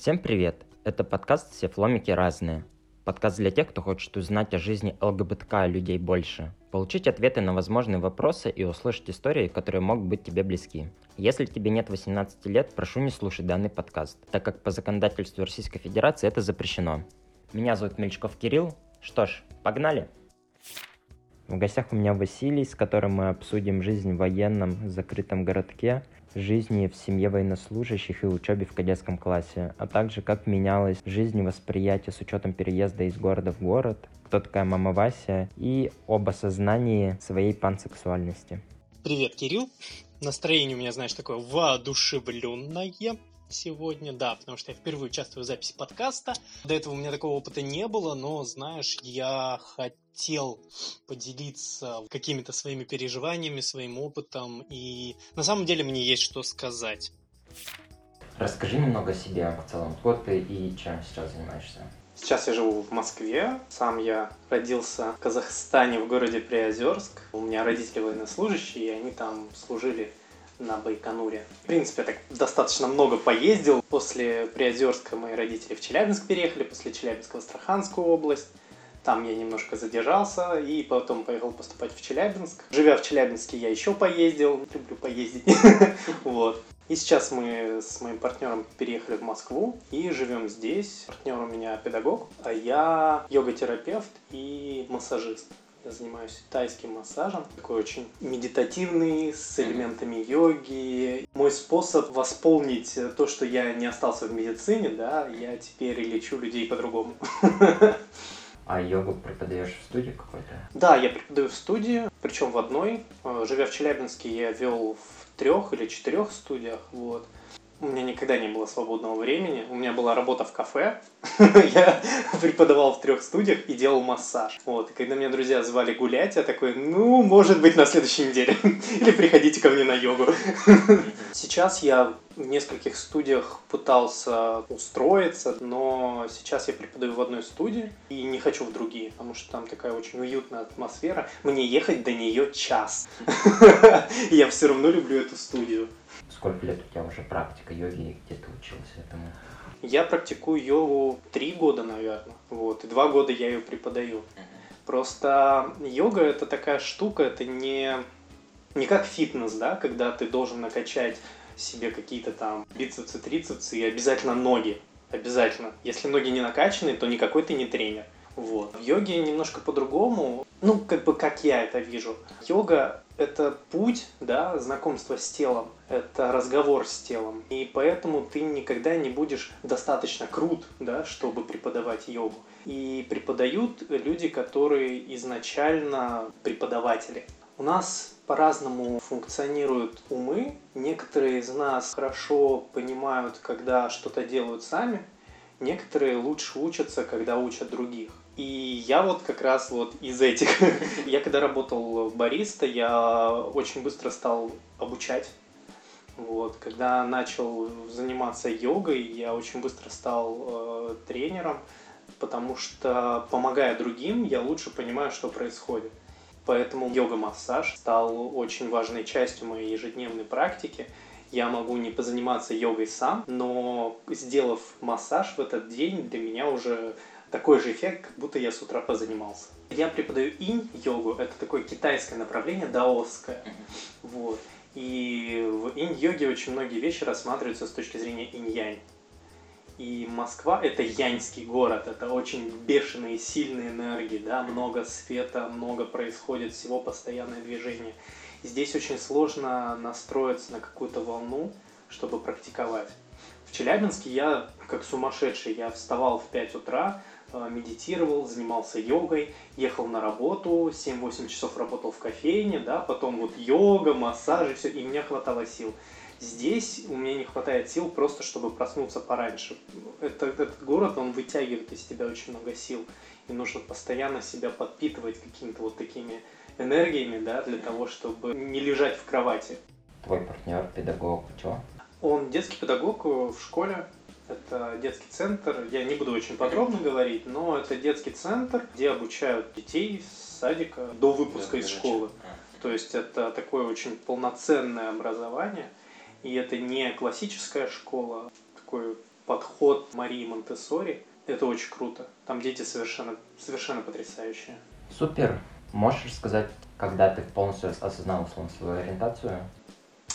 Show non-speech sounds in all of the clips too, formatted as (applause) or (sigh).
Всем привет! Это подкаст «Все фломики разные». Подкаст для тех, кто хочет узнать о жизни ЛГБТК людей больше, получить ответы на возможные вопросы и услышать истории, которые могут быть тебе близки. Если тебе нет 18 лет, прошу не слушать данный подкаст, так как по законодательству Российской Федерации это запрещено. Меня зовут Мельчков Кирилл. Что ж, погнали! В гостях у меня Василий, с которым мы обсудим жизнь в военном закрытом городке, жизни в семье военнослужащих и учебе в кадетском классе, а также как менялась жизнь и восприятие с учетом переезда из города в город, кто такая мама Вася и об осознании своей пансексуальности. Привет, Кирилл. Настроение у меня, знаешь, такое воодушевленное сегодня, да, потому что я впервые участвую в записи подкаста. До этого у меня такого опыта не было, но, знаешь, я хотел поделиться какими-то своими переживаниями, своим опытом, и на самом деле мне есть что сказать. Расскажи немного о себе в целом. Кто ты и чем сейчас занимаешься? Сейчас я живу в Москве. Сам я родился в Казахстане, в городе Приозерск. У меня родители военнослужащие, и они там служили на Байконуре. В принципе, я так достаточно много поездил. После Приозерска мои родители в Челябинск переехали, после Челябинска в Астраханскую область. Там я немножко задержался и потом поехал поступать в Челябинск. Живя в Челябинске, я еще поездил. Люблю поездить. (laughs) Вот. И сейчас мы с моим партнером переехали в Москву и живем здесь. Партнер у меня педагог, а я йога-терапевт и массажист. Я занимаюсь тайским массажем, такой очень медитативный, с элементами йоги. Мой способ восполнить то, что я не остался в медицине, да, я теперь лечу людей по-другому. (laughs) А йогу преподаешь в студии какой-то? Да, я преподаю в студии, причем в одной. Э, живя в Челябинске, я вел в трех или четырех студиях, вот. У меня никогда не было свободного времени. У меня была работа в кафе. (laughs) я преподавал в трех студиях и делал массаж. Вот. И когда меня друзья звали гулять, я такой, ну, может быть, на следующей неделе. (laughs) Или приходите ко мне на йогу. (laughs) сейчас я в нескольких студиях пытался устроиться, но сейчас я преподаю в одной студии и не хочу в другие, потому что там такая очень уютная атмосфера. Мне ехать до нее час. Я все равно люблю эту студию. Сколько лет у тебя уже практика йоги, где ты учился этому? Я практикую йогу три года, наверное. Вот, и два года я ее преподаю. Просто йога это такая штука, это не, не как фитнес, да, когда ты должен накачать себе какие-то там бицепсы, трицепсы и обязательно ноги. Обязательно. Если ноги не накачаны, то никакой ты не тренер. Вот. В йоге немножко по-другому. Ну, как бы как я это вижу. Йога — это путь, да, знакомства с телом. Это разговор с телом. И поэтому ты никогда не будешь достаточно крут, да, чтобы преподавать йогу. И преподают люди, которые изначально преподаватели. У нас по-разному функционируют умы. Некоторые из нас хорошо понимают, когда что-то делают сами, некоторые лучше учатся, когда учат других. И я вот как раз вот из этих. (laughs) я когда работал бариста, я очень быстро стал обучать. Вот. Когда начал заниматься йогой, я очень быстро стал э, тренером, потому что, помогая другим, я лучше понимаю, что происходит. Поэтому йога-массаж стал очень важной частью моей ежедневной практики. Я могу не позаниматься йогой сам, но сделав массаж в этот день, для меня уже такой же эффект, как будто я с утра позанимался. Я преподаю инь-йогу, это такое китайское направление, даосское. Вот. И в инь-йоге очень многие вещи рассматриваются с точки зрения инь-янь. И Москва — это яньский город, это очень бешеные, сильные энергии, да, много света, много происходит, всего постоянное движение. здесь очень сложно настроиться на какую-то волну, чтобы практиковать. В Челябинске я как сумасшедший, я вставал в 5 утра, медитировал, занимался йогой, ехал на работу, 7-8 часов работал в кофейне, да, потом вот йога, массажи, все, и мне хватало сил. Здесь у меня не хватает сил просто, чтобы проснуться пораньше. Это, этот город, он вытягивает из тебя очень много сил, и нужно постоянно себя подпитывать какими-то вот такими энергиями, да, для того, чтобы не лежать в кровати. Твой партнер, педагог, что? Он детский педагог в школе, это детский центр, я не буду очень подробно говорить, но это детский центр, где обучают детей с садика до выпуска из школы. А. То есть это такое очень полноценное образование, и это не классическая школа, такой подход Марии Монтессори. Это очень круто. Там дети совершенно, совершенно потрясающие. Супер. Можешь сказать, когда ты полностью осознал свою ориентацию?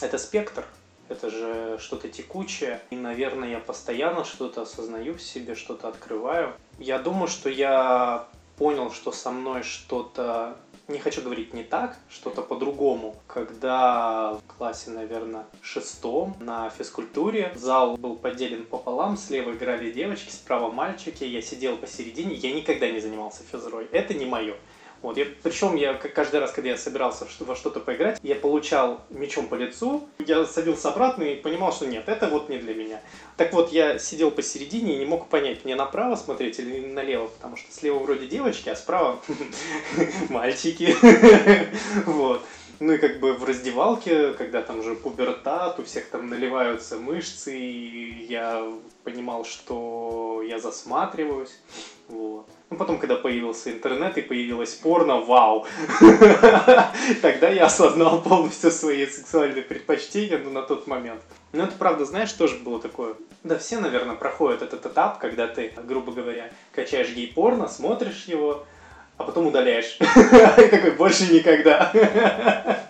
Это спектр. Это же что-то текучее. И, наверное, я постоянно что-то осознаю в себе, что-то открываю. Я думаю, что я понял, что со мной что-то не хочу говорить не так, что-то по-другому. Когда в классе, наверное, шестом на физкультуре зал был поделен пополам, слева играли девочки, справа мальчики, я сидел посередине, я никогда не занимался физрой, это не мое. Вот. Я, причем я каждый раз, когда я собирался во что-то поиграть, я получал мечом по лицу, я садился обратно и понимал, что нет, это вот не для меня. Так вот, я сидел посередине и не мог понять, мне направо смотреть или налево, потому что слева вроде девочки, а справа (laughs) мальчики. (laughs) Вот. Ну и как бы в раздевалке, когда там уже пубертат, у всех там наливаются мышцы, и я понимал, что я засматриваюсь. Вот. Ну, потом, когда появился интернет и появилась порно, вау! (laughs) Тогда я осознал полностью свои сексуальные предпочтения, ну, на тот момент. Но это, правда, знаешь, тоже было такое. Да, все, наверное, проходят этот этап, когда ты, грубо говоря, качаешь гей-порно, смотришь его, а потом удаляешь. (laughs) И такой, больше никогда. (laughs)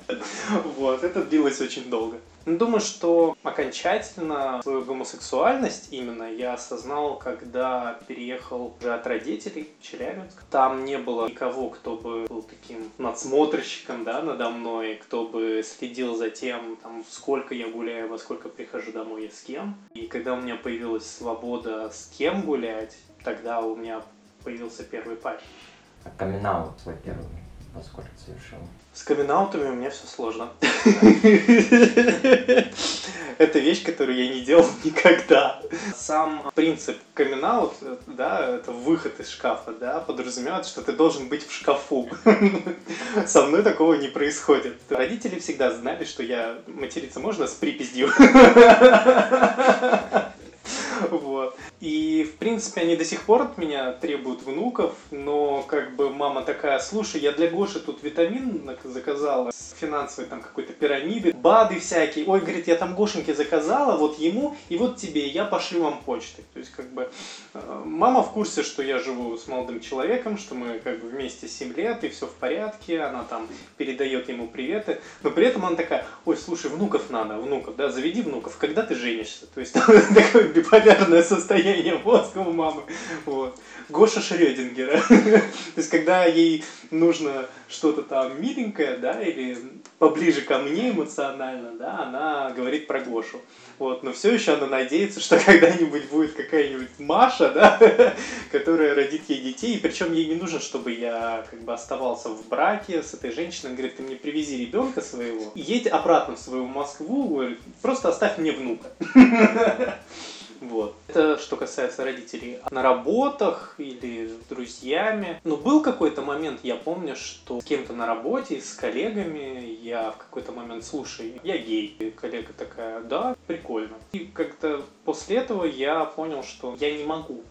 Вот, это длилось очень долго. Ну, думаю, что окончательно свою гомосексуальность именно я осознал, когда переехал уже от родителей в Челябинск. Там не было никого, кто бы был таким надсмотрщиком да, надо мной, кто бы следил за тем, там, сколько я гуляю, во сколько прихожу домой и с кем. И когда у меня появилась свобода с кем гулять, тогда у меня появился первый парень. А камин свой первый во сколько совершил? С камин у меня все сложно. (laughs) Это вещь, которую я не делал (laughs) никогда. Сам принцип камин да, это выход из шкафа, да, подразумевает, что ты должен быть в шкафу. (laughs) Со мной такого не происходит. Родители всегда знали, что я материться можно с припиздью. Вот. И, в принципе, они до сих пор от меня требуют внуков, но как бы мама такая, слушай, я для Гоши тут витамин заказала с финансовой там какой-то пирамиды, БАДы всякие. Ой, говорит, я там Гошеньке заказала, вот ему, и вот тебе, я пошлю вам почтой. То есть, как бы, э, мама в курсе, что я живу с молодым человеком, что мы как бы вместе 7 лет, и все в порядке, она там передает ему приветы, но при этом она такая, ой, слушай, внуков надо, внуков, да, заведи внуков, когда ты женишься? То есть, (laughs) такое биполярное состояние состояние мозга у мамы. Вот. Гоша Шрёдингера. (laughs) То есть, когда ей нужно что-то там миленькое, да, или поближе ко мне эмоционально, да, она говорит про Гошу. Вот, но все еще она надеется, что (laughs) когда-нибудь будет какая-нибудь Маша, да, (laughs) которая родит ей детей, и причем ей не нужно, чтобы я как бы оставался в браке с этой женщиной, говорит, ты мне привези ребенка своего, и едь обратно в свою Москву, просто оставь мне внука. Вот. Это что касается родителей. На работах или с друзьями. Но был какой-то момент, я помню, что с кем-то на работе, с коллегами, я в какой-то момент, слушай, я гей. И коллега такая, да, прикольно. И как-то после этого я понял, что я не могу.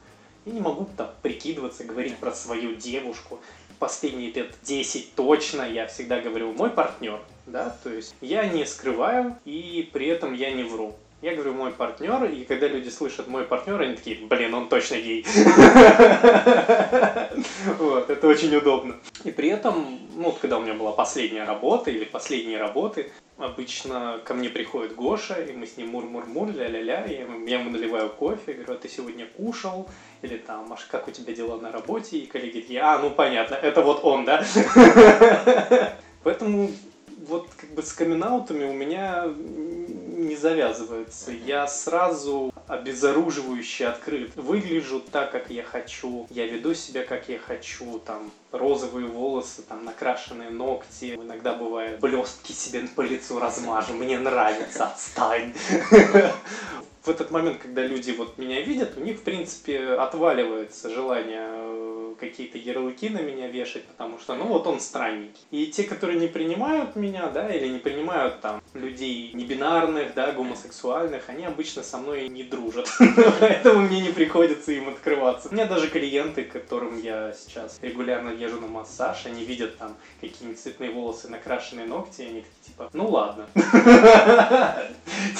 Я не могу там прикидываться, говорить про свою девушку. Последние лет 10 точно я всегда говорю мой партнер. Да, то есть я не скрываю и при этом я не вру. Я говорю мой партнер, и когда люди слышат мой партнер, они такие, блин, он точно гей. Вот, это очень удобно. И при этом, ну, когда у меня была последняя работа или последние работы, обычно ко мне приходит Гоша, и мы с ним мур-мур-мур, ля-ля-ля, я ему наливаю кофе, говорю, а ты сегодня кушал? Или там, Маш, как у тебя дела на работе? И коллеги такие, а, ну понятно, это вот он, да? (laughs) Поэтому вот как бы с камин у меня не завязывается. Я сразу обезоруживающе открыт. Выгляжу так, как я хочу. Я веду себя, как я хочу. Там розовые волосы, там накрашенные ногти. Иногда бывает блестки себе по лицу размажу. Мне нравится, отстань. (laughs) В этот момент, когда люди вот меня видят, у них, в принципе, отваливается желание э, какие-то ярлыки на меня вешать, потому что, ну, вот он странненький. И те, которые не принимают меня, да, или не принимают там людей небинарных, да, гомосексуальных, они обычно со мной не дружат. (laughs) Поэтому мне не приходится им открываться. У меня даже клиенты, которым я сейчас регулярно езжу на массаж, они видят там какие-нибудь цветные волосы, накрашенные ногти, и они такие типа, ну ладно. (laughs)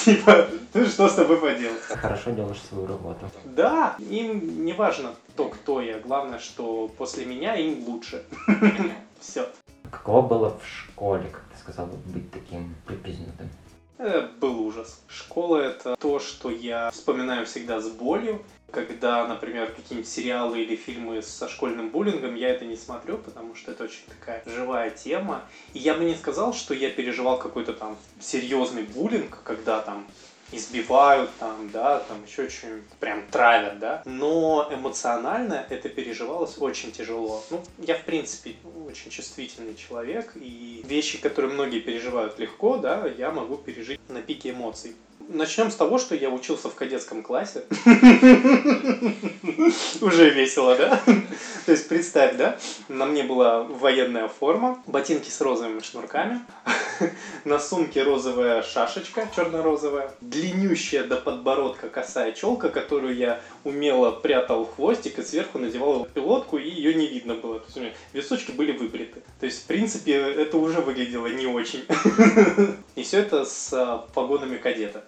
Типа, ну что с тобой поделать? Хорошо делаешь свою работу. Да, им не важно то, кто я. Главное, что после меня им лучше. (laughs) Все. Каково было в школе, как сказал, быть таким припизнутым? Это был ужас. Школа это то, что я вспоминаю всегда с болью. Когда, например, какие-нибудь сериалы или фильмы со школьным буллингом, я это не смотрю, потому что это очень такая живая тема. И я бы не сказал, что я переживал какой-то там серьезный буллинг, когда там избивают там, да, там еще что-нибудь прям травят, да. Но эмоционально это переживалось очень тяжело. Ну, я, в принципе, очень чувствительный человек, и вещи, которые многие переживают легко, да, я могу пережить на пике эмоций. Начнем с того, что я учился в кадетском классе. Уже весело, да? То есть представь, да? На мне была военная форма, ботинки с розовыми шнурками, на сумке розовая шашечка, черно-розовая, длиннющая до подбородка косая челка, которую я умело прятал в хвостик и сверху надевал пилотку, и ее не видно было. То есть у меня височки были выбриты. То есть, в принципе, это уже выглядело не очень. И все это с а, погонами кадета.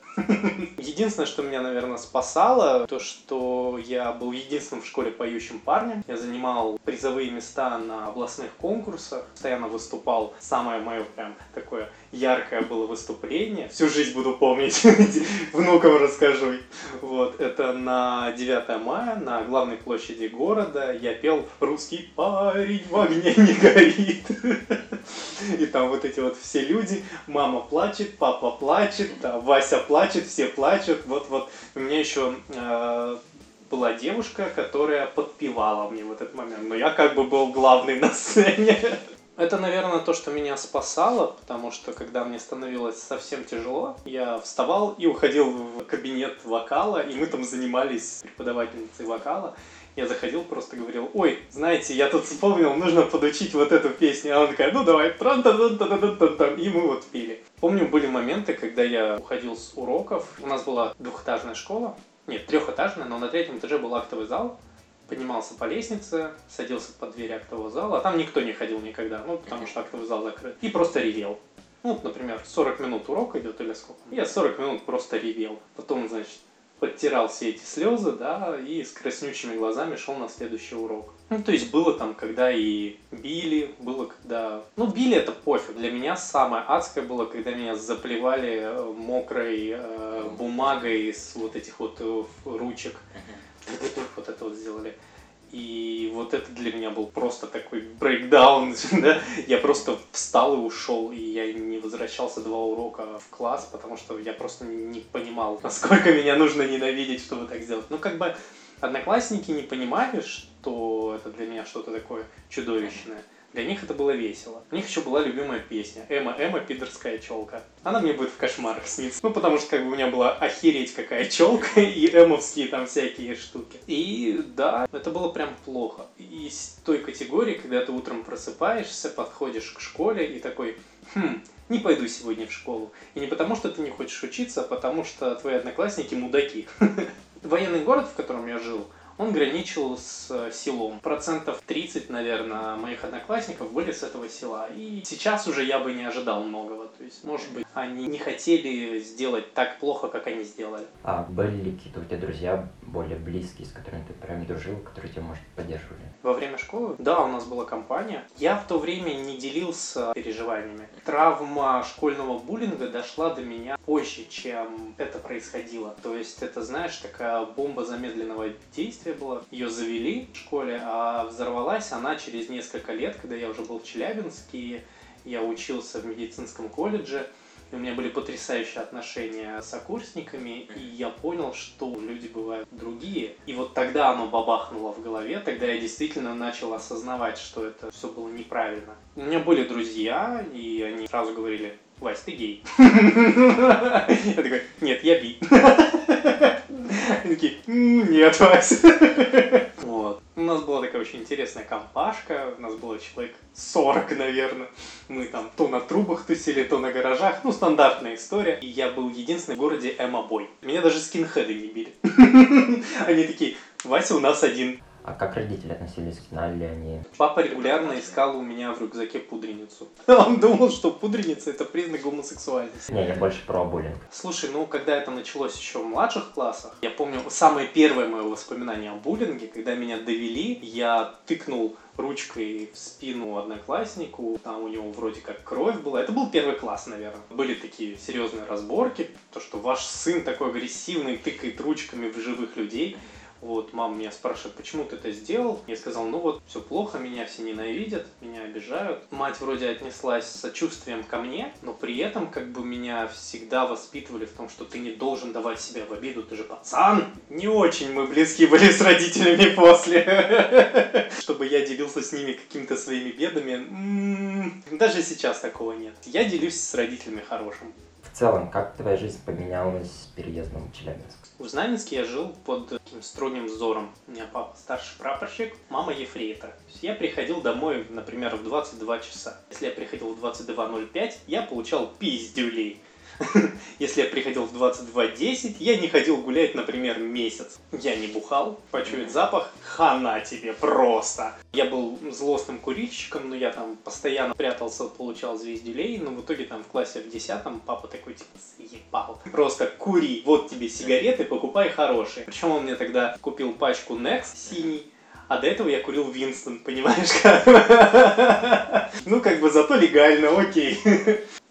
Единственное, что меня, наверное, спасало, то, что я был единственным в школе поющим парнем. Я занимал призовые места на областных конкурсах, постоянно выступал. Самое мое прям такое яркое было выступление. Всю жизнь буду помнить, (laughs) внукам расскажу. Вот, это на 9 мая на главной площади города я пел «Русский парень в огне не горит». (laughs) И там вот эти вот все люди, мама плачет, папа плачет, Вася плачет, все плачут. Вот-вот у меня еще э, была девушка, которая подпевала мне в этот момент. Но я как бы был главный на сцене. Это, наверное, то, что меня спасало, потому что когда мне становилось совсем тяжело, я вставал и уходил в кабинет вокала, и мы там занимались преподавательницей вокала. Я заходил, просто говорил, ой, знаете, я тут вспомнил, нужно подучить вот эту песню. А она такая, ну давай, тран тан тан тан тан тан и мы вот пили. Помню, были моменты, когда я уходил с уроков. У нас была двухэтажная школа, нет, трехэтажная, но на третьем этаже был актовый зал поднимался по лестнице, садился под дверь актового зала, а там никто не ходил никогда, ну, потому что актовый зал закрыт, и просто ревел. Ну, например, 40 минут урок идет или сколько. Я 40 минут просто ревел. Потом, значит, подтирал все эти слезы, да, и с краснючими глазами шел на следующий урок. Ну, то есть было там, когда и били, было когда... Ну, били это пофиг. Для меня самое адское было, когда меня заплевали э, мокрой э, бумагой с вот этих вот э, ручек вот это вот сделали. И вот это для меня был просто такой брейкдаун, (laughs) да? Я просто встал и ушел, и я не возвращался два урока в класс, потому что я просто не понимал, (laughs) насколько меня нужно ненавидеть, чтобы так сделать. Ну, как бы одноклассники не понимали, что это для меня что-то такое чудовищное. Для них это было весело. У них еще была любимая песня «Эма, Эма, пидорская челка». Она мне будет в кошмарах сниться. Ну, потому что как бы у меня была охереть какая челка и эмовские там всякие штуки. И да, это было прям плохо. Из той категории, когда ты утром просыпаешься, подходишь к школе и такой, хм, не пойду сегодня в школу. И не потому, что ты не хочешь учиться, а потому что твои одноклассники мудаки. (laughs) Военный город, в котором я жил, он граничил с э, селом. Процентов 30, наверное, моих одноклассников были с этого села. И сейчас уже я бы не ожидал многого. То есть, может быть, они не хотели сделать так плохо, как они сделали. А были ли какие-то у тебя друзья более близкие, с которыми ты прям дружил, которые тебя, может, поддерживали? Во время школы? Да, у нас была компания. Я в то время не делился переживаниями. Травма школьного буллинга дошла до меня позже, чем это происходило. То есть, это, знаешь, такая бомба замедленного действия действие было. Ее завели в школе, а взорвалась она через несколько лет, когда я уже был в Челябинске, я учился в медицинском колледже. И у меня были потрясающие отношения с окурсниками, и я понял, что люди бывают другие. И вот тогда оно бабахнуло в голове, тогда я действительно начал осознавать, что это все было неправильно. У меня были друзья, и они сразу говорили, Вась, ты гей. (laughs) Я такой, нет, я би. (laughs) Они такие, нет, Вася. (laughs) Вот. У нас была такая очень интересная компашка. У нас было человек 40, наверное. Мы там то на трубах тусили, то на гаражах. Ну, стандартная история. И я был единственный в городе эмо-бой. Меня даже скинхеды не били. (laughs) Они такие, Вася у нас один. А как родители относились? Знали ли они? Папа регулярно искал у меня в рюкзаке пудреницу. (laughs) Он думал, что пудреница это признак гомосексуальности. Не, я больше про буллинг. Слушай, ну когда это началось еще в младших классах, я помню самое первое мое воспоминание о буллинге, когда меня довели, я тыкнул ручкой в спину однокласснику, там у него вроде как кровь была. Это был первый класс, наверное. Были такие серьезные разборки, то, что ваш сын такой агрессивный, тыкает ручками в живых людей. Вот, мама меня спрашивает, почему ты это сделал? Я сказал, ну вот, все плохо, меня все ненавидят, меня обижают. Мать вроде отнеслась с сочувствием ко мне, но при этом как бы меня всегда воспитывали в том, что ты не должен давать себя в обиду, ты же пацан. Не очень мы близки были с родителями после, (laughs) чтобы я делился с ними какими-то своими бедами. М-м, даже сейчас такого нет. Я делюсь с родителями хорошим. В целом, как твоя жизнь поменялась с переездом в Челябинск? В Знаменске я жил под таким строгим взором. У меня папа старший прапорщик, мама ефрейтор. Я приходил домой, например, в 22 часа. Если я приходил в 22.05, я получал пиздюлей. (laughs) Если я приходил в 22.10, я не ходил гулять, например, месяц. Я не бухал, почуять запах, хана тебе просто. Я был злостным курильщиком, но я там постоянно прятался, получал звездюлей, но в итоге там в классе в 10 папа такой типа съебал. Просто кури, вот тебе сигареты, покупай хорошие. Причем он мне тогда купил пачку Next синий, а до этого я курил Винстон, понимаешь? Ну, как бы зато легально, окей.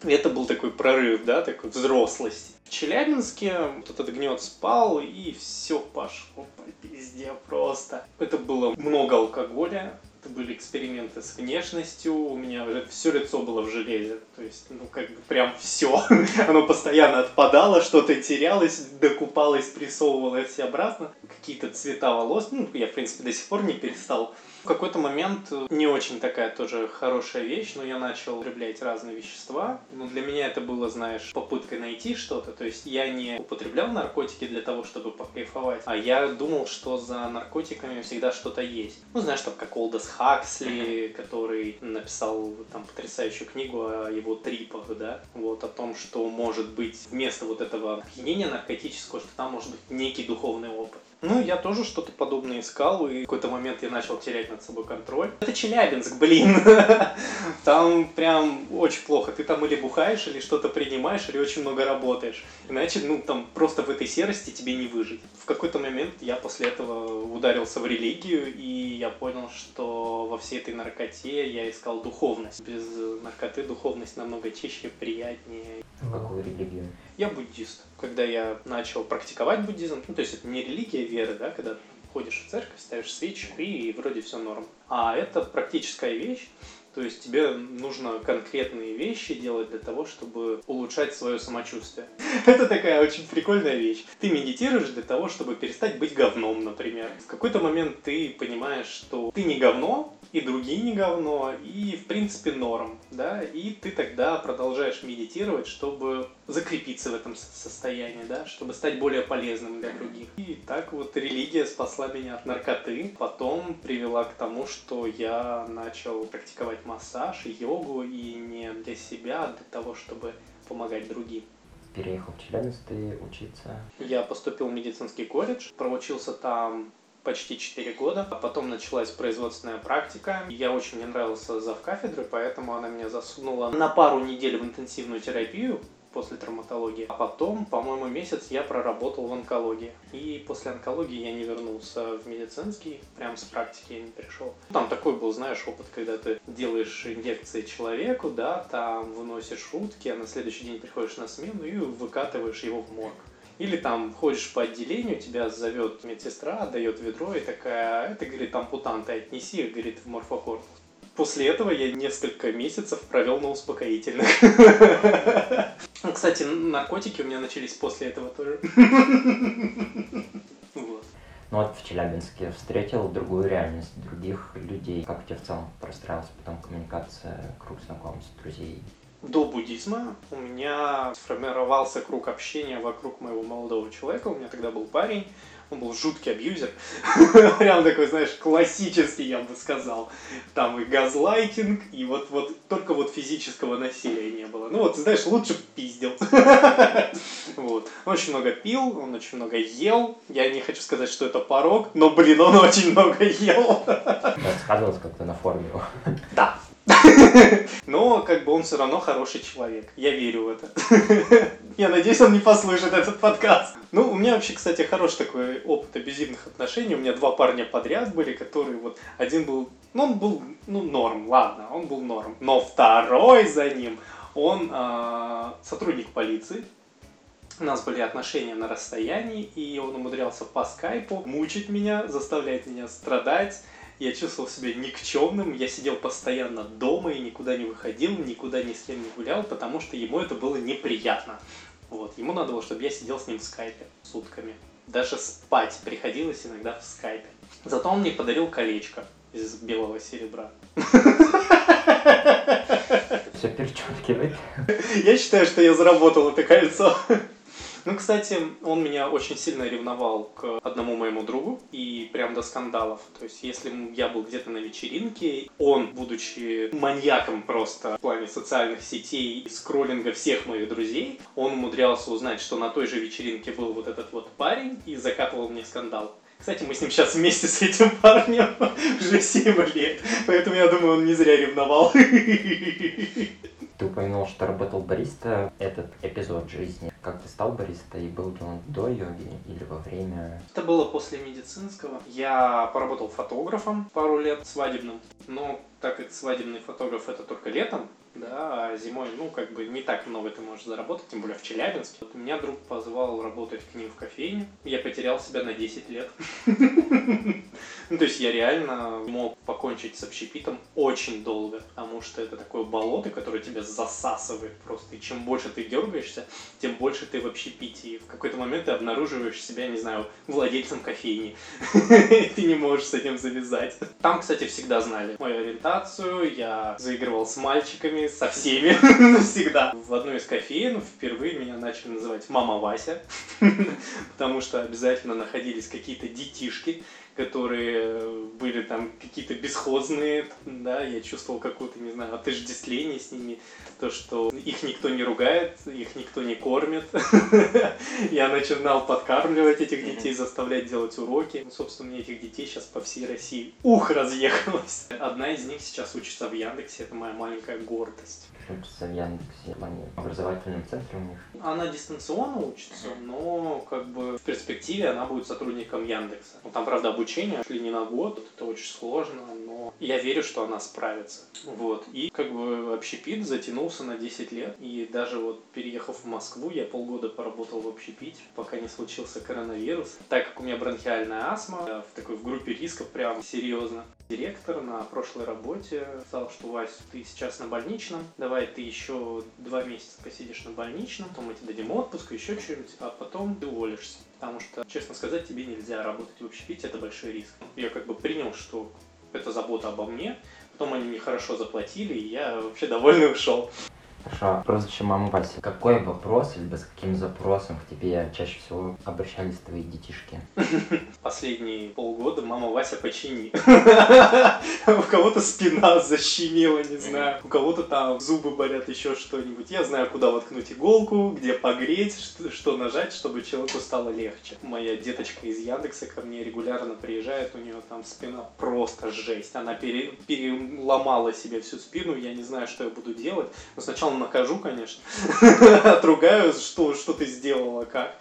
Это был такой прорыв, да, такой взрослости. В Челябинске этот гнет спал, и все пошло по пизде просто. Это было много алкоголя, были эксперименты с внешностью, у меня все лицо было в железе, то есть, ну, как бы прям все. (laughs) Оно постоянно отпадало, что-то терялось, докупалось, прессовывалось обратно. Какие-то цвета волос, ну, я, в принципе, до сих пор не перестал в какой-то момент не очень такая тоже хорошая вещь, но я начал употреблять разные вещества. Но для меня это было, знаешь, попыткой найти что-то. То есть я не употреблял наркотики для того, чтобы покайфовать, а я думал, что за наркотиками всегда что-то есть. Ну, знаешь, там как Олдос Хаксли, который написал там потрясающую книгу о его трипах, да, вот о том, что может быть вместо вот этого опьянения наркотического, что там может быть некий духовный опыт. Ну, я тоже что-то подобное искал, и в какой-то момент я начал терять над собой контроль. Это Челябинск, блин. (laughs) Там прям очень плохо. Ты там или бухаешь, или что-то принимаешь, или очень много работаешь. Иначе, ну, там просто в этой серости тебе не выжить. В какой-то момент я после этого ударился в религию, и я понял, что во всей этой наркоте я искал духовность. Без наркоты духовность намного чище, приятнее. Какую религию? Я буддист. Когда я начал практиковать буддизм, ну, то есть это не религия веры, да, когда ходишь в церковь, ставишь свечку и вроде все норм. А это практическая вещь, то есть тебе нужно конкретные вещи делать для того, чтобы улучшать свое самочувствие. (laughs) Это такая очень прикольная вещь. Ты медитируешь для того, чтобы перестать быть говном, например. В какой-то момент ты понимаешь, что ты не говно, и другие не говно, и в принципе норм, да, и ты тогда продолжаешь медитировать, чтобы закрепиться в этом состоянии, да, чтобы стать более полезным для других. И так вот религия спасла меня от наркоты, потом привела к тому, что я начал практиковать массаж йогу, и не для себя, а для того, чтобы помогать другим переехал в Челябинск ты учиться? Я поступил в медицинский колледж, проучился там почти 4 года. А потом началась производственная практика. Я очень не нравился зав кафедры, поэтому она меня засунула на пару недель в интенсивную терапию после травматологии. А потом, по-моему, месяц я проработал в онкологии. И после онкологии я не вернулся в медицинский, прям с практики я не пришел. Там такой был, знаешь, опыт, когда ты делаешь инъекции человеку, да, там выносишь шутки, а на следующий день приходишь на смену и выкатываешь его в морг. Или там ходишь по отделению, тебя зовет медсестра, дает ведро и такая, это, говорит, ампутанты отнеси, говорит, в морфокорпус. После этого я несколько месяцев провел на успокоительных. Ну, кстати, наркотики у меня начались после этого тоже. Ну вот в Челябинске встретил другую реальность, других людей. Как у тебя в целом простраивалась потом коммуникация, круг знакомств, друзей? до буддизма у меня сформировался круг общения вокруг моего молодого человека. У меня тогда был парень, он был жуткий абьюзер. (laughs) Прям такой, знаешь, классический, я бы сказал. Там и газлайтинг, и вот, вот только вот физического насилия не было. Ну вот, знаешь, лучше пиздил. (laughs) вот. Он очень много пил, он очень много ел. Я не хочу сказать, что это порог, но, блин, он очень много ел. (laughs) Сказывалось как-то на форме. да. Но как бы он все равно хороший человек. Я верю в это. (laughs) Я надеюсь, он не послушает этот подкаст. Ну, у меня вообще, кстати, хороший такой опыт абьюзивных отношений. У меня два парня подряд были, которые вот... Один был... Ну, он был, ну, норм, ладно, он был норм. Но второй за ним, он э, сотрудник полиции. У нас были отношения на расстоянии, и он умудрялся по скайпу мучить меня, заставлять меня страдать я чувствовал себя никчемным, я сидел постоянно дома и никуда не выходил, никуда ни с кем не гулял, потому что ему это было неприятно. Вот, ему надо было, чтобы я сидел с ним в скайпе сутками. Даже спать приходилось иногда в скайпе. Зато он мне подарил колечко из белого серебра. Все перечеркивает. Я считаю, что я заработал это кольцо. Ну, кстати, он меня очень сильно ревновал к одному моему другу, и прям до скандалов. То есть, если я был где-то на вечеринке, он, будучи маньяком просто в плане социальных сетей и скроллинга всех моих друзей, он умудрялся узнать, что на той же вечеринке был вот этот вот парень, и закатывал мне скандал. Кстати, мы с ним сейчас вместе с этим (laughs) парнем (laughs) уже 7 лет, поэтому я думаю, он не зря ревновал. (laughs) Ты упомянул, что работал бариста. Этот эпизод жизни. Как ты стал бариста и был ли он до йоги или во время? Это было после медицинского. Я поработал фотографом пару лет свадебным. Но так как свадебный фотограф это только летом, да, а зимой, ну, как бы не так много ты можешь заработать, тем более в Челябинске. Вот меня друг позвал работать к ним в кофейне, я потерял себя на 10 лет. (laughs) Ну, то есть я реально мог покончить с общепитом очень долго, потому что это такое болото, которое тебя засасывает просто. И чем больше ты дергаешься, тем больше ты в общепите. И в какой-то момент ты обнаруживаешь себя, не знаю, владельцем кофейни. (laughs) Ты не можешь с этим завязать. Там, кстати, всегда знали мою ориентацию, я заигрывал с мальчиками, со всеми, (laughs) всегда. В одной из кофеин впервые меня начали называть «Мама Вася», (laughs) потому что обязательно находились какие-то детишки, которые были там какие-то бесхозные, да, я чувствовал какое-то, не знаю, отождествление с ними, то, что их никто не ругает, их никто не кормит. (laughs) Я начинал подкармливать этих детей, заставлять делать уроки. Ну, собственно, мне этих детей сейчас по всей России ух разъехалось. (laughs) Одна из них сейчас учится в Яндексе, это моя маленькая гордость учится в Яндексе, в плане образовательном центре у них? Она дистанционно учится, но как бы в перспективе она будет сотрудником Яндекса. Ну, там, правда, обучение шли не на год, это очень сложно, но я верю, что она справится. Вот. И как бы общепит затянулся на 10 лет, и даже вот переехав в Москву, я полгода поработал в общепите, пока не случился коронавирус. Так как у меня бронхиальная астма, я в такой в группе рисков прям серьезно. Директор на прошлой работе сказал, что Вась, ты сейчас на больничном, давай ты еще два месяца посидишь на больничном, потом мы тебе дадим отпуск, еще что-нибудь, а потом ты уволишься. Потому что, честно сказать, тебе нельзя работать в общепите, это большой риск. Я как бы принял, что это забота обо мне, потом они мне хорошо заплатили, и я вообще довольный ушел. Хорошо. Прозвище мама Вася. Какой вопрос, либо с каким запросом к тебе чаще всего обращались твои детишки? (laughs) Последние полгода мама Вася почини. (laughs) У кого-то спина защемила, не знаю. У кого-то там зубы болят, еще что-нибудь. Я знаю, куда воткнуть иголку, где погреть, что нажать, чтобы человеку стало легче. Моя деточка из Яндекса ко мне регулярно приезжает, у нее там спина просто жесть. Она переломала себе всю спину, я не знаю, что я буду делать. Но сначала накажу, конечно. (laughs) Отругаю, что, что ты сделала, как.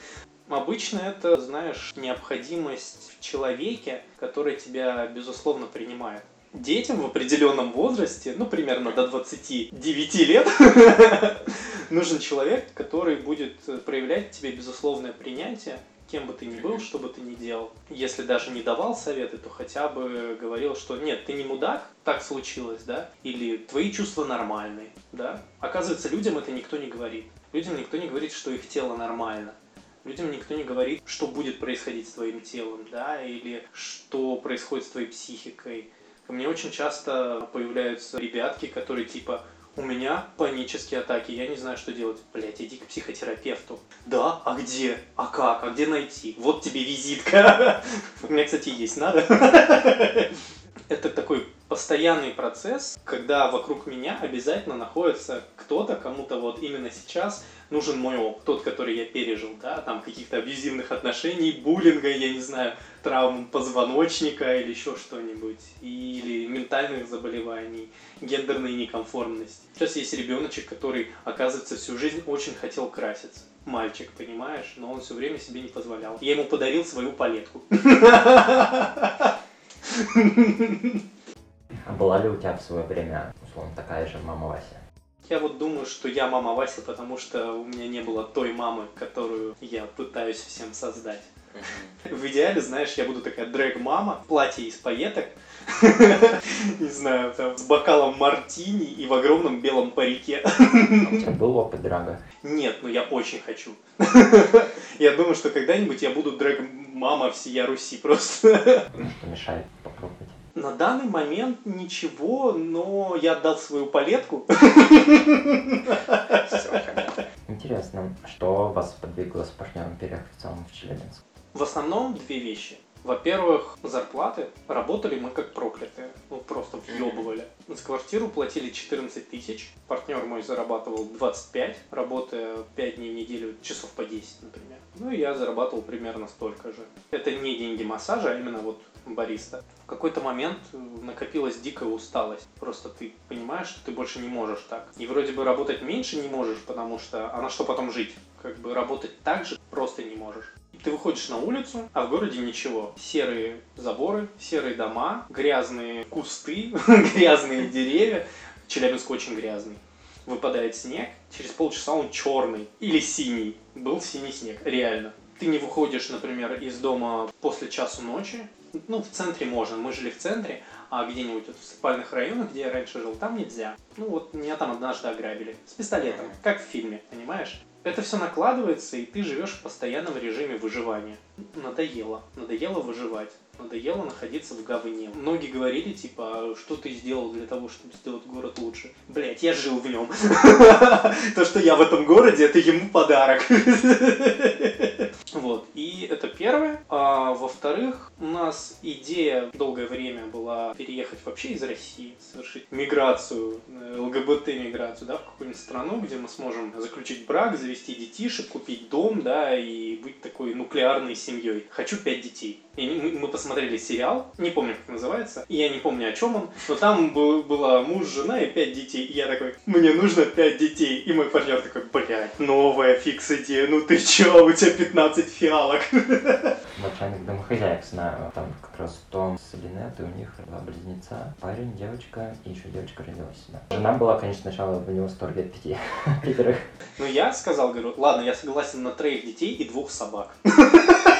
Обычно это, знаешь, необходимость в человеке, который тебя, безусловно, принимает. Детям в определенном возрасте, ну, примерно до 29 лет, (laughs) нужен человек, который будет проявлять тебе безусловное принятие, кем бы ты ни был, что бы ты ни делал. Если даже не давал советы, то хотя бы говорил, что нет, ты не мудак, так случилось, да, или твои чувства нормальные, да. Оказывается, людям это никто не говорит. Людям никто не говорит, что их тело нормально. Людям никто не говорит, что будет происходить с твоим телом, да, или что происходит с твоей психикой. Ко мне очень часто появляются ребятки, которые типа У меня панические атаки, я не знаю, что делать. Блять, иди к психотерапевту. Да? А где? А как? А где найти? Вот тебе визитка. (laughs) У меня, кстати, есть, надо. (laughs) Это такой постоянный процесс, когда вокруг меня обязательно находится кто-то, кому-то вот именно сейчас нужен мой опыт, тот, который я пережил, да, там каких-то абьюзивных отношений, буллинга, я не знаю, травм позвоночника или еще что-нибудь, или ментальных заболеваний, гендерной неконформности. Сейчас есть ребеночек, который, оказывается, всю жизнь очень хотел краситься. Мальчик, понимаешь, но он все время себе не позволял. Я ему подарил свою палетку. (laughs) А была ли у тебя в свое время, условно, такая же мама Вася? Я вот думаю, что я мама Вася, потому что у меня не было той мамы, которую я пытаюсь всем создать. В идеале, знаешь, я буду такая дрэг-мама, платье из пайеток, (laughs) не знаю, там, с бокалом мартини и в огромном белом парике. А у тебя был опыт драга? Нет, но я очень хочу. (laughs) Я думаю, что когда-нибудь я буду дрэг-мама всея Руси просто. Что мешает попробовать? На данный момент ничего, но я отдал свою палетку. Интересно, что вас подвигло с партнером переехать в целом в Челябинск? В основном две вещи. Во-первых, зарплаты. Работали мы как проклятые. Ну, просто въебывали. За квартиру платили 14 тысяч. Партнер мой зарабатывал 25, работая 5 дней в неделю, часов по 10, например. Ну и я зарабатывал примерно столько же. Это не деньги массажа, а именно вот бариста. В какой-то момент накопилась дикая усталость. Просто ты понимаешь, что ты больше не можешь так. И вроде бы работать меньше не можешь, потому что... А на что потом жить? Как бы работать так же просто не можешь. Ты выходишь на улицу, а в городе ничего. Серые заборы, серые дома, грязные кусты, (laughs) грязные деревья. Челябинск очень грязный. Выпадает снег, через полчаса он черный или синий. Был синий снег, реально. Ты не выходишь, например, из дома после часу ночи. Ну, в центре можно, мы жили в центре, а где-нибудь вот в спальных районах, где я раньше жил, там нельзя. Ну вот меня там однажды ограбили. С пистолетом, как в фильме, понимаешь? это все накладывается, и ты живешь в постоянном режиме выживания. Надоело. Надоело выживать. Надоело находиться в говне. Многие говорили, типа, «А что ты сделал для того, чтобы сделать город лучше? Блять, я жил в нем. (laughs) То, что я в этом городе, это ему подарок. (laughs) Вот. И это первое. А во-вторых, у нас идея долгое время была переехать вообще из России, совершить миграцию, э, ЛГБТ-миграцию, да, в какую-нибудь страну, где мы сможем заключить брак, завести детишек, купить дом, да, и быть такой нуклеарной семьей. Хочу пять детей. И мы, мы посмотрели сериал, не помню, как называется, и я не помню, о чем он, но там был, была муж, жена и пять детей. И я такой, мне нужно пять детей. И мой партнер такой, блядь, новая фикс идея, ну ты чё, у тебя 15 фиалок. (laughs) Начальник домохозяек знаю, там как раз Том с Линет, и у них два близнеца, парень, девочка, и еще девочка родилась. Да. Жена была, конечно, сначала в него 100 лет пяти, (laughs) пятерых. Ну я сказал, говорю, ладно, я согласен на троих детей и двух собак. (laughs)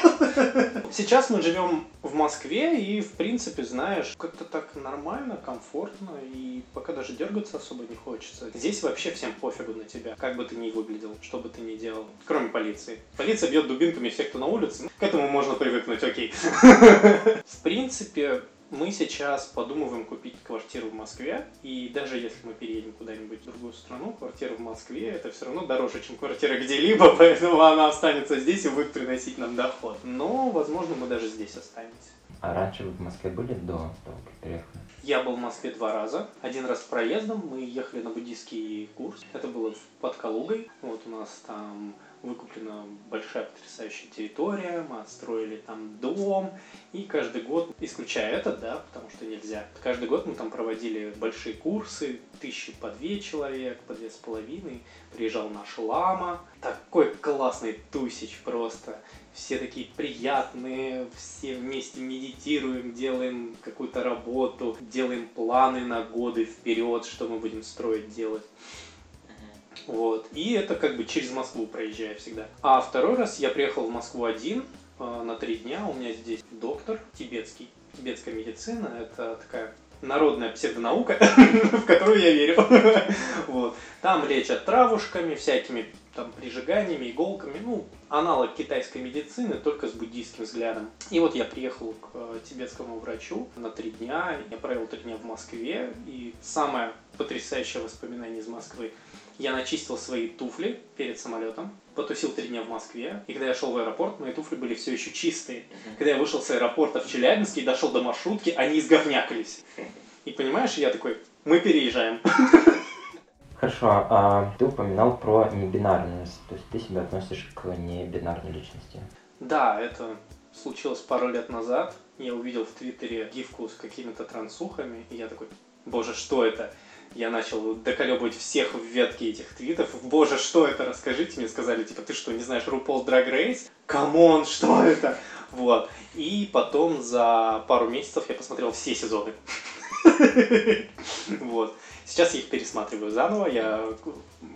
Сейчас мы живем в Москве и, в принципе, знаешь, как-то так нормально, комфортно и пока даже дергаться особо не хочется. Здесь вообще всем пофигу на тебя, как бы ты ни выглядел, что бы ты ни делал, кроме полиции. Полиция бьет дубинками всех, кто на улице. К этому можно привыкнуть, окей. (laughs) В принципе, мы сейчас подумываем купить квартиру в Москве, и даже если мы переедем куда-нибудь в другую страну, квартира в Москве это все равно дороже, чем квартира где-либо, (laughs) поэтому она останется здесь и будет приносить нам доход. Но, возможно, мы даже здесь останемся. А раньше вы в Москве были до того, как переехали? Я был в Москве два раза. Один раз проездом, мы ехали на буддийский курс. Это было под Калугой. Вот у нас там выкуплена большая потрясающая территория, мы отстроили там дом, и каждый год, исключая этот, да, потому что нельзя, каждый год мы там проводили большие курсы, тысячи по две человек, по две с половиной, приезжал наш лама, такой классный тусич просто, все такие приятные, все вместе медитируем, делаем какую-то работу, делаем планы на годы вперед, что мы будем строить, делать. Вот. И это как бы через Москву проезжаю всегда. А второй раз я приехал в Москву один э, на три дня. У меня здесь доктор тибетский. Тибетская медицина – это такая народная псевдонаука, (laughs) в которую я верю. (laughs) вот. Там лечат травушками, всякими там прижиганиями, иголками. Ну, аналог китайской медицины, только с буддийским взглядом. И вот я приехал к э, тибетскому врачу на три дня, я провел три дня в Москве, и самое потрясающее воспоминание из Москвы я начистил свои туфли перед самолетом, потусил три дня в Москве, и когда я шел в аэропорт, мои туфли были все еще чистые. Когда я вышел с аэропорта в Челябинске и дошел до маршрутки, они изговнякались. И понимаешь, я такой, мы переезжаем. (laughs) Хорошо, а ты упоминал про небинарность, то есть ты себя относишь к небинарной личности. Да, это случилось пару лет назад. Я увидел в Твиттере гифку с какими-то трансухами, и я такой, боже, что это? Я начал доколебывать всех в ветке этих твитов. Боже, что это? Расскажите мне. Сказали, типа, ты что, не знаешь RuPaul's Drag Race? Come on, что это? Вот. И потом за пару месяцев я посмотрел все сезоны. (laughs) Вот. Сейчас я их пересматриваю заново. Я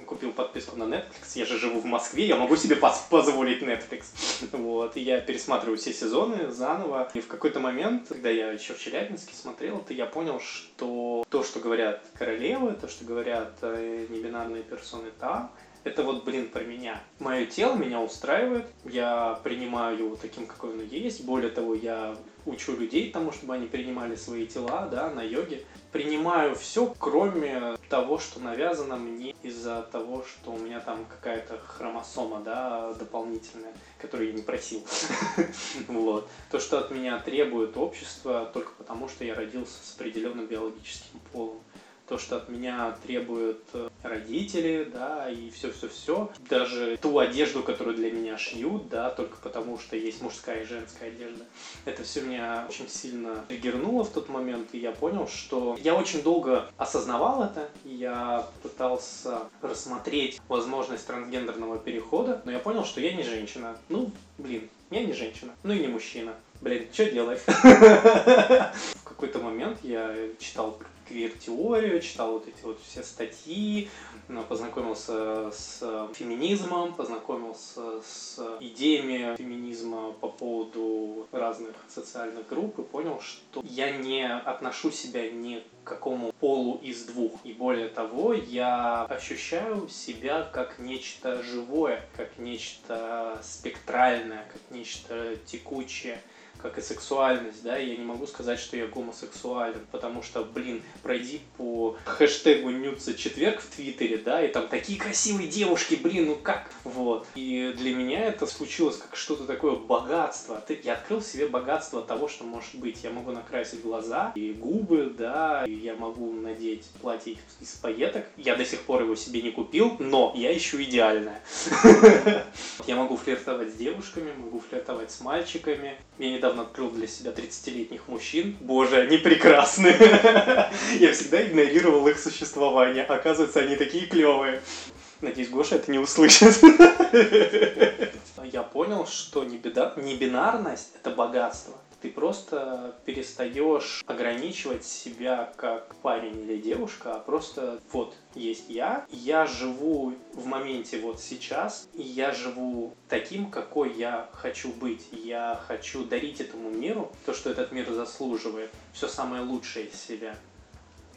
купил подписку на Netflix. Я же живу в Москве, я могу себе позволить Netflix. (laughs) Вот. И я пересматриваю все сезоны заново. И в какой-то момент, когда я еще в Челябинске смотрел, то я понял, что то, что говорят королевы, то, что говорят э, небинарные персоны там, это вот, блин, про меня. Мое тело меня устраивает, я принимаю его таким, какой оно есть. Более того, я учу людей тому, чтобы они принимали свои тела, да, на йоге. Принимаю все, кроме того, что навязано мне из-за того, что у меня там какая-то хромосома, да, дополнительная, которую я не просил. (laughs) Вот. То, что от меня требует общество, только потому, что я родился с определенным биологическим полом то, что от меня требуют э, родители, да, и все-все-все. Даже ту одежду, которую для меня шьют, да, только потому что есть мужская и женская одежда. Это все меня очень сильно триггернуло в тот момент, и я понял, что я очень долго осознавал это, я пытался рассмотреть возможность трансгендерного перехода, но я понял, что я не женщина. Ну, блин, я не женщина, ну и не мужчина. Блин, что делать? (laughs) В какой-то момент я читал квир-теорию, читал вот эти вот все статьи, ну, познакомился с феминизмом, познакомился с идеями феминизма по поводу разных социальных групп и понял, что я не отношу себя ни к какому полу из двух. И более того, я ощущаю себя как нечто живое, как нечто спектральное, как нечто текучее как и сексуальность, да, я не могу сказать, что я гомосексуален, потому что, блин, пройди по хэштегу Нюца четверг в Твиттере, да, и там такие красивые девушки, блин, ну как? Вот. И для меня это случилось как что-то такое богатство. Я открыл себе богатство того, что может быть. Я могу накрасить глаза и губы, да, и я могу надеть платье из пайеток. Я до сих пор его себе не купил, но я ищу идеальное. (laughs) Я могу флиртовать с девушками, могу флиртовать с мальчиками. Я недавно недавно открыл для себя 30-летних мужчин. Боже, они прекрасны. (laughs) Я всегда игнорировал их существование. Оказывается, они такие клевые. Надеюсь, Гоша это не услышит. (laughs) Я понял, что не, беда, не бинарность – это богатство ты просто перестаешь ограничивать себя как парень или девушка, а просто вот есть я, я живу в моменте вот сейчас, и я живу таким, какой я хочу быть. Я хочу дарить этому миру то, что этот мир заслуживает, все самое лучшее из себя.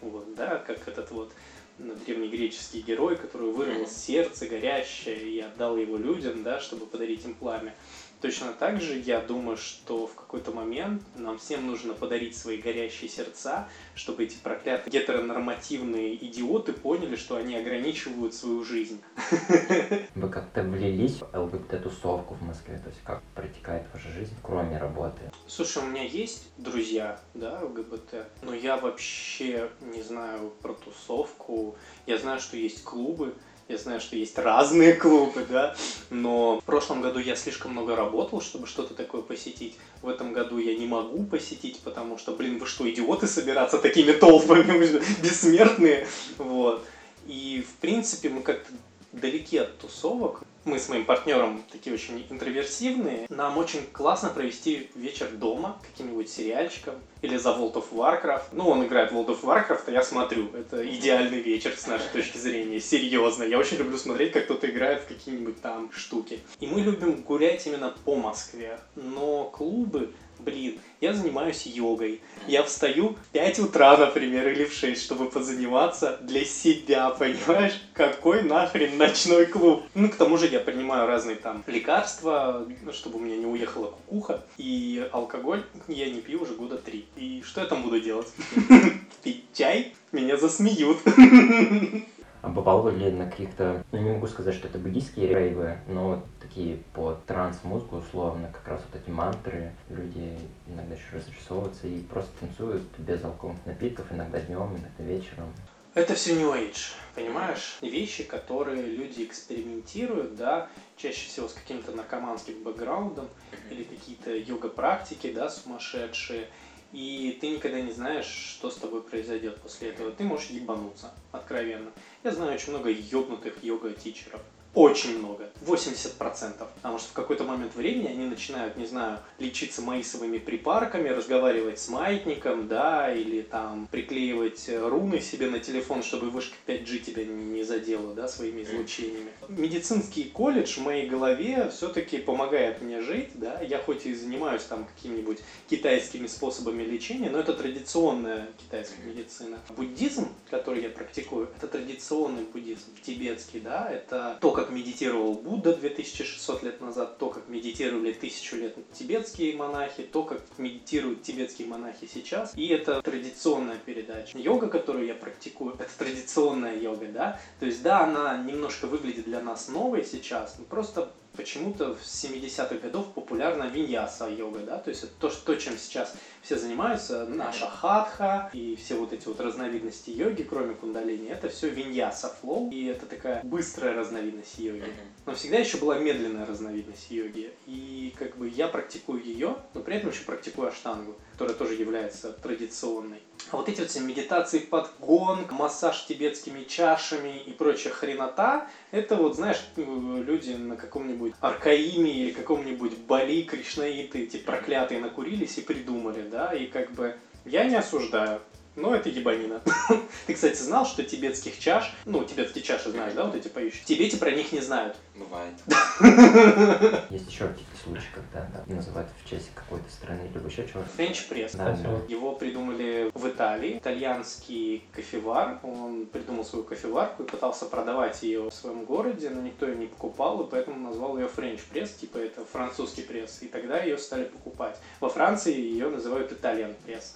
Вот, да, как этот вот древнегреческий герой, который вырвал сердце горящее и отдал его людям, да, чтобы подарить им пламя. Точно так же я думаю, что в какой-то момент нам всем нужно подарить свои горящие сердца, чтобы эти проклятые гетеронормативные идиоты поняли, что они ограничивают свою жизнь. (laughs) Вы как-то влились в ЛГБТ-тусовку в Москве? То есть как протекает ваша жизнь, кроме работы? Слушай, у меня есть друзья, да, ЛГБТ, но я вообще не знаю про тусовку. Я знаю, что есть клубы, я знаю, что есть разные (laughs) клубы, да, но в прошлом году я слишком много работал, чтобы что-то такое посетить. В этом году я не могу посетить, потому что, блин, вы что, идиоты собираться такими толпами, вы же бессмертные, вот. И, в принципе, мы как-то далеки от тусовок, мы с моим партнером такие очень интроверсивные. Нам очень классно провести вечер дома каким-нибудь сериальчиком или за World of Warcraft. Ну, он играет World of Warcraft, а я смотрю. Это идеальный вечер с нашей точки зрения. Серьезно. Я очень люблю смотреть, как кто-то играет в какие-нибудь там штуки. И мы любим гулять именно по Москве. Но клубы блин, я занимаюсь йогой. Я встаю в 5 утра, например, или в 6, чтобы позаниматься для себя, (laughs) понимаешь? Какой нахрен ночной клуб? Ну, к тому же я принимаю разные там лекарства, чтобы у меня не уехала кукуха. И алкоголь я не пью уже года три. И что я там буду делать? (laughs) Пить чай? Меня засмеют. (laughs) А бывало ли на каких-то, ну не могу сказать, что это буддийские рейвы, но вот такие по транс-музыку условно, как раз вот эти мантры, люди иногда еще разрисовываются и просто танцуют без алкогольных напитков, иногда днем, иногда вечером. Это все New Age, понимаешь? Вещи, которые люди экспериментируют, да, чаще всего с каким-то наркоманским бэкграундом или какие-то йога-практики, да, сумасшедшие и ты никогда не знаешь, что с тобой произойдет после этого. Ты можешь ебануться, откровенно. Я знаю очень много ёбнутых йога-тичеров очень много, 80%. Потому что в какой-то момент времени они начинают, не знаю, лечиться маисовыми припарками, разговаривать с маятником, да, или там приклеивать руны себе на телефон, чтобы вышка 5G тебя не задела, да, своими излучениями. Медицинский колледж в моей голове все-таки помогает мне жить, да, я хоть и занимаюсь там какими-нибудь китайскими способами лечения, но это традиционная китайская медицина. Буддизм, который я практикую, это традиционный буддизм, тибетский, да, это то, как медитировал Будда 2600 лет назад, то, как медитировали тысячу лет тибетские монахи, то, как медитируют тибетские монахи сейчас. И это традиционная передача. Йога, которую я практикую, это традиционная йога, да? То есть, да, она немножко выглядит для нас новой сейчас, но просто почему-то в 70-х годов популярна виньяса йога, да, то есть это то, что, то, чем сейчас все занимаются, наша хатха и все вот эти вот разновидности йоги, кроме кундалини, это все виньяса флоу, и это такая быстрая разновидность йоги. Но всегда еще была медленная разновидность йоги, и как бы я практикую ее, но при этом еще практикую аштангу, которая тоже является традиционной. А вот эти вот все медитации под гонг, массаж тибетскими чашами и прочая хренота, это вот, знаешь, люди на каком-нибудь Аркаиме или каком-нибудь Бали, Кришнаиты, эти проклятые накурились и придумали, да, и как бы я не осуждаю. Но это ебанина. (laughs) Ты, кстати, знал, что тибетских чаш, ну, тибетские чаши знаешь, да, вот эти поющие? В Тибете про них не знают. Бывает. (laughs) Есть еще случаи, когда да, называют в честь какой-то страны или еще чего-то. Френч пресс. Да, да. Его придумали в Италии. Итальянский кофевар. Он придумал свою кофеварку и пытался продавать ее в своем городе, но никто ее не покупал, и поэтому назвал ее Френч пресс, типа это французский пресс. И тогда ее стали покупать. Во Франции ее называют Итальян пресс.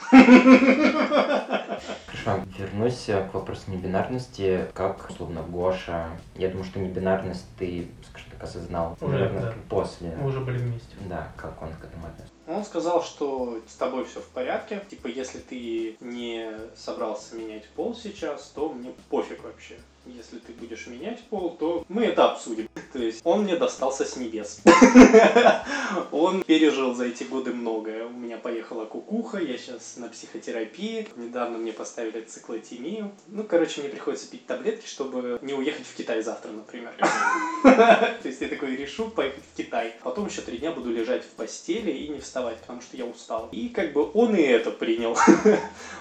Хорошо, вернусь к вопросу небинарности. Как, условно, Гоша, я думаю, что небинарность ты, скажем так, осознал, Уже, наверное, да. после. Мы уже были вместе. Да, как он к этому отнесся. Он сказал, что с тобой все в порядке. Типа, если ты не собрался менять пол сейчас, то мне пофиг вообще. Если ты будешь менять пол, то мы это обсудим. (laughs) То есть он мне достался с небес. (laughs) Он пережил за эти годы многое. У меня поехала кукуха, я сейчас на психотерапии. Недавно мне поставили циклотемию. Ну, короче, мне приходится пить таблетки, чтобы не уехать в Китай завтра, например. (laughs) То есть я такой решу поехать в Китай. Потом еще три дня буду лежать в постели и не вставать, потому что я устал. И как бы он и это принял.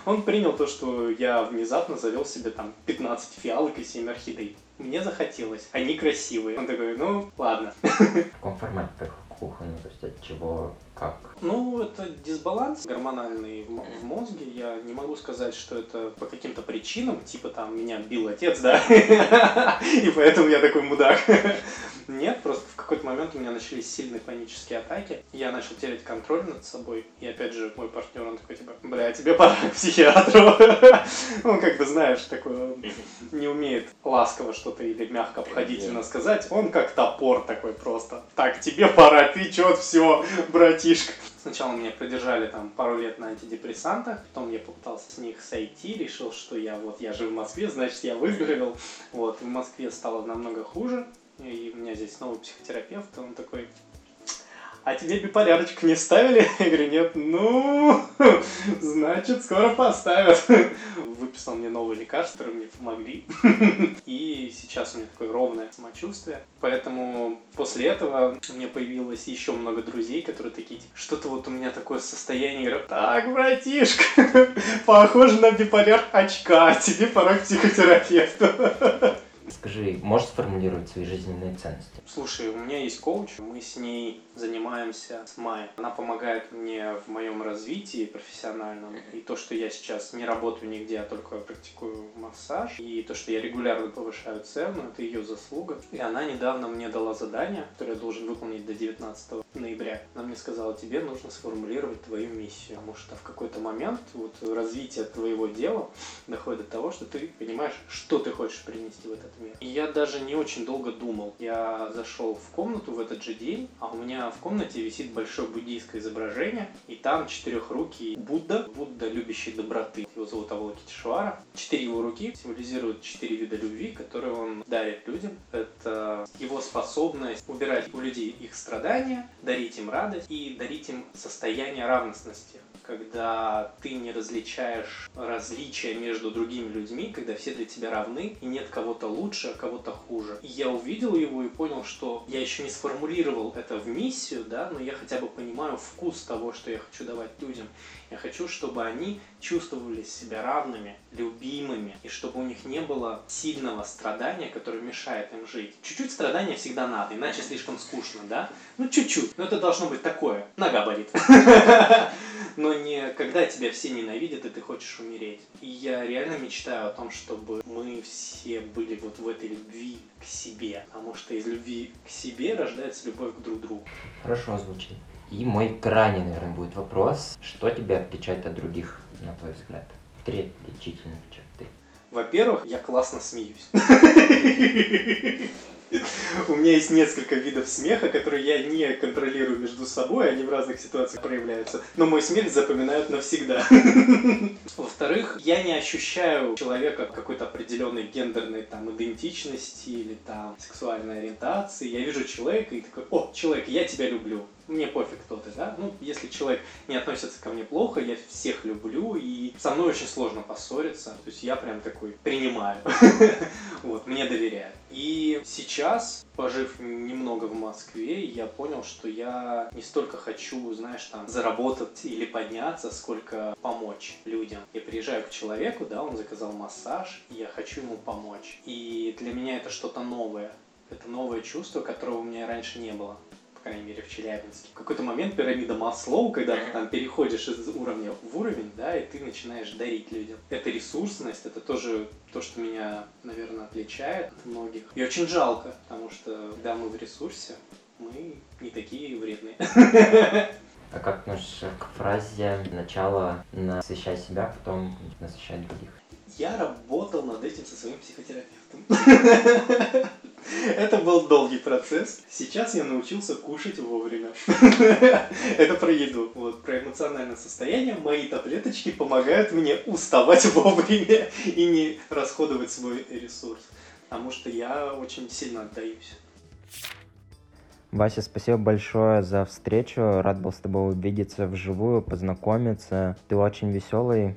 Он принял то, что я внезапно завел себе там 15 фиалок и 7 орхидей. Мне захотелось. Они красивые. Он такой, ну, ладно. В каком формате кухня, ну, то есть от чего, как? Ну, это дисбаланс гормональный в, мо- в мозге. Я не могу сказать, что это по каким-то причинам, типа там меня бил отец, да, (laughs) и поэтому я такой мудак. (laughs) Нет, просто в какой-то момент у меня начались сильные панические атаки. Я начал терять контроль над собой. И опять же, мой партнер, он такой, типа, бля, тебе пора к психиатру. (laughs) Он как бы, знаешь, такой, не умеет ласково что-то или мягко обходительно сказать. Он как топор такой просто. Так, тебе пора, ты чё, все, братишка. Сначала меня продержали там пару лет на антидепрессантах, потом я попытался с них сойти, решил, что я вот, я же в Москве, значит, я выздоровел. Вот, в Москве стало намного хуже, и у меня здесь новый психотерапевт, он такой, а тебе биполярочку не ставили? (laughs) Я говорю, нет, ну, (laughs) значит, скоро поставят. (laughs) Выписал мне новые лекарства, которые мне помогли. И сейчас у меня такое ровное самочувствие. Поэтому после этого у меня появилось еще много друзей, которые такие, типа, что-то вот у меня такое состояние. Я говорю, так, братишка, похоже на биполяр очка, тебе пора к психотерапевту. Скажи, можешь сформулировать свои жизненные ценности? Слушай, у меня есть коуч, мы с ней занимаемся с Майей. Она помогает мне в моем развитии профессиональном. И то, что я сейчас не работаю нигде, а только практикую массаж. И то, что я регулярно повышаю цену, это ее заслуга. И она недавно мне дала задание, которое я должен выполнить до 19 ноября. Она мне сказала, тебе нужно сформулировать твою миссию. Потому что в какой-то момент вот развитие твоего дела доходит до того, что ты понимаешь, что ты хочешь принести в этот мир. И я даже не очень долго думал. Я зашел в комнату в этот же день, а у меня в комнате висит большое буддийское изображение, и там четырехрукий Будда, Будда любящий доброты. Его зовут Авалокитешвара. Четыре его руки символизируют четыре вида любви, которые он дарит людям. Это его способность убирать у людей их страдания, дарить им радость и дарить им состояние равностности когда ты не различаешь различия между другими людьми, когда все для тебя равны, и нет кого-то лучше, а кого-то хуже. И я увидел его и понял, что я еще не сформулировал это в миссию, да, но я хотя бы понимаю вкус того, что я хочу давать людям. Я хочу, чтобы они чувствовали себя равными, любимыми, и чтобы у них не было сильного страдания, которое мешает им жить. Чуть-чуть страдания всегда надо, иначе слишком скучно, да? Ну, чуть-чуть. Но это должно быть такое. Нога болит. (laughs) Но не когда тебя все ненавидят, и ты хочешь умереть. И я реально мечтаю о том, чтобы мы все были вот в этой любви к себе. Потому что из любви к себе рождается любовь к друг другу. Хорошо звучит. И мой крайний, наверное, будет вопрос. Что тебя отличает от других, на твой взгляд? Три отличительных черты. Во-первых, я классно смеюсь. У меня есть несколько видов смеха, которые я не контролирую между собой, они в разных ситуациях проявляются. Но мой смех запоминают навсегда. Во-вторых, я не ощущаю человека какой-то определенной гендерной там идентичности или там сексуальной ориентации. Я вижу человека и такой, о, человек, я тебя люблю мне пофиг, кто ты, да? Ну, если человек не относится ко мне плохо, я всех люблю, и со мной очень сложно поссориться. То есть я прям такой принимаю. (laughs) Вот, мне доверяют. И сейчас, пожив немного в Москве, я понял, что я не столько хочу, знаешь, там, заработать или подняться, сколько помочь людям. Я приезжаю к человеку, да, он заказал массаж, и я хочу ему помочь. И для меня это что-то новое. Это новое чувство, которого у меня раньше не было крайней мере, в Челябинске. В какой-то момент пирамида Маслоу, когда ты там переходишь из уровня в уровень, да, и ты начинаешь дарить людям. Это ресурсность, это тоже то, что меня, наверное, отличает от многих. И очень жалко, потому что, когда мы в ресурсе, мы не такие вредные. (laughs) А как относишься к фразе «сначала насыщай себя, потом насыщай других»? Я работал над этим со своим психотерапевтом. (laughs) (laughs) Это был долгий процесс. Сейчас я научился кушать вовремя. (laughs) Это про еду. Вот, про эмоциональное состояние. Мои таблеточки помогают мне уставать (laughs) вовремя и не расходовать свой ресурс. Потому что я очень сильно отдаюсь. Вася, спасибо большое за встречу. Рад был с тобой увидеться вживую, познакомиться. Ты очень веселый.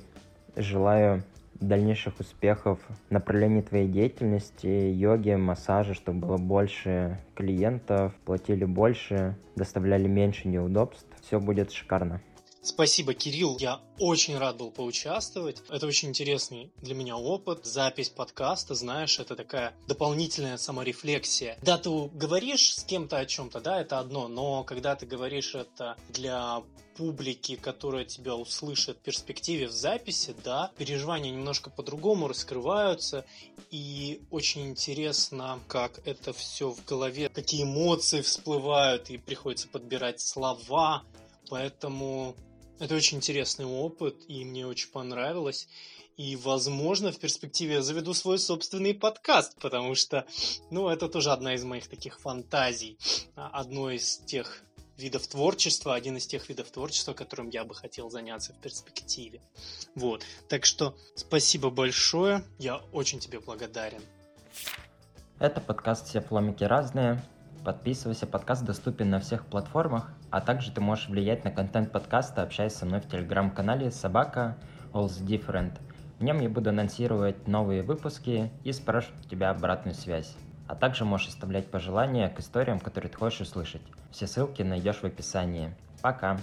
Желаю дальнейших успехов в направлении твоей деятельности, йоги, массажа, чтобы было больше клиентов, платили больше, доставляли меньше неудобств. Все будет шикарно. Спасибо, Кирилл. Я очень рад был поучаствовать. Это очень интересный для меня опыт. Запись подкаста, знаешь, это такая дополнительная саморефлексия. Да, ты говоришь с кем-то о чем-то, да, это одно, но когда ты говоришь это для публики, которая тебя услышит в перспективе в записи, да, переживания немножко по-другому раскрываются, и очень интересно, как это все в голове, какие эмоции всплывают, и приходится подбирать слова, поэтому это очень интересный опыт, и мне очень понравилось. И, возможно, в перспективе я заведу свой собственный подкаст, потому что, ну, это тоже одна из моих таких фантазий. Одно из тех видов творчества, один из тех видов творчества, которым я бы хотел заняться в перспективе. Вот. Так что спасибо большое, я очень тебе благодарен. Это подкаст «Все фломики разные». Подписывайся, подкаст доступен на всех платформах, а также ты можешь влиять на контент подкаста, общаясь со мной в телеграм-канале «Собака All's Different». В нем я буду анонсировать новые выпуски и спрашивать у тебя обратную связь. А также можешь оставлять пожелания к историям, которые ты хочешь услышать. Все ссылки найдешь в описании. Пока!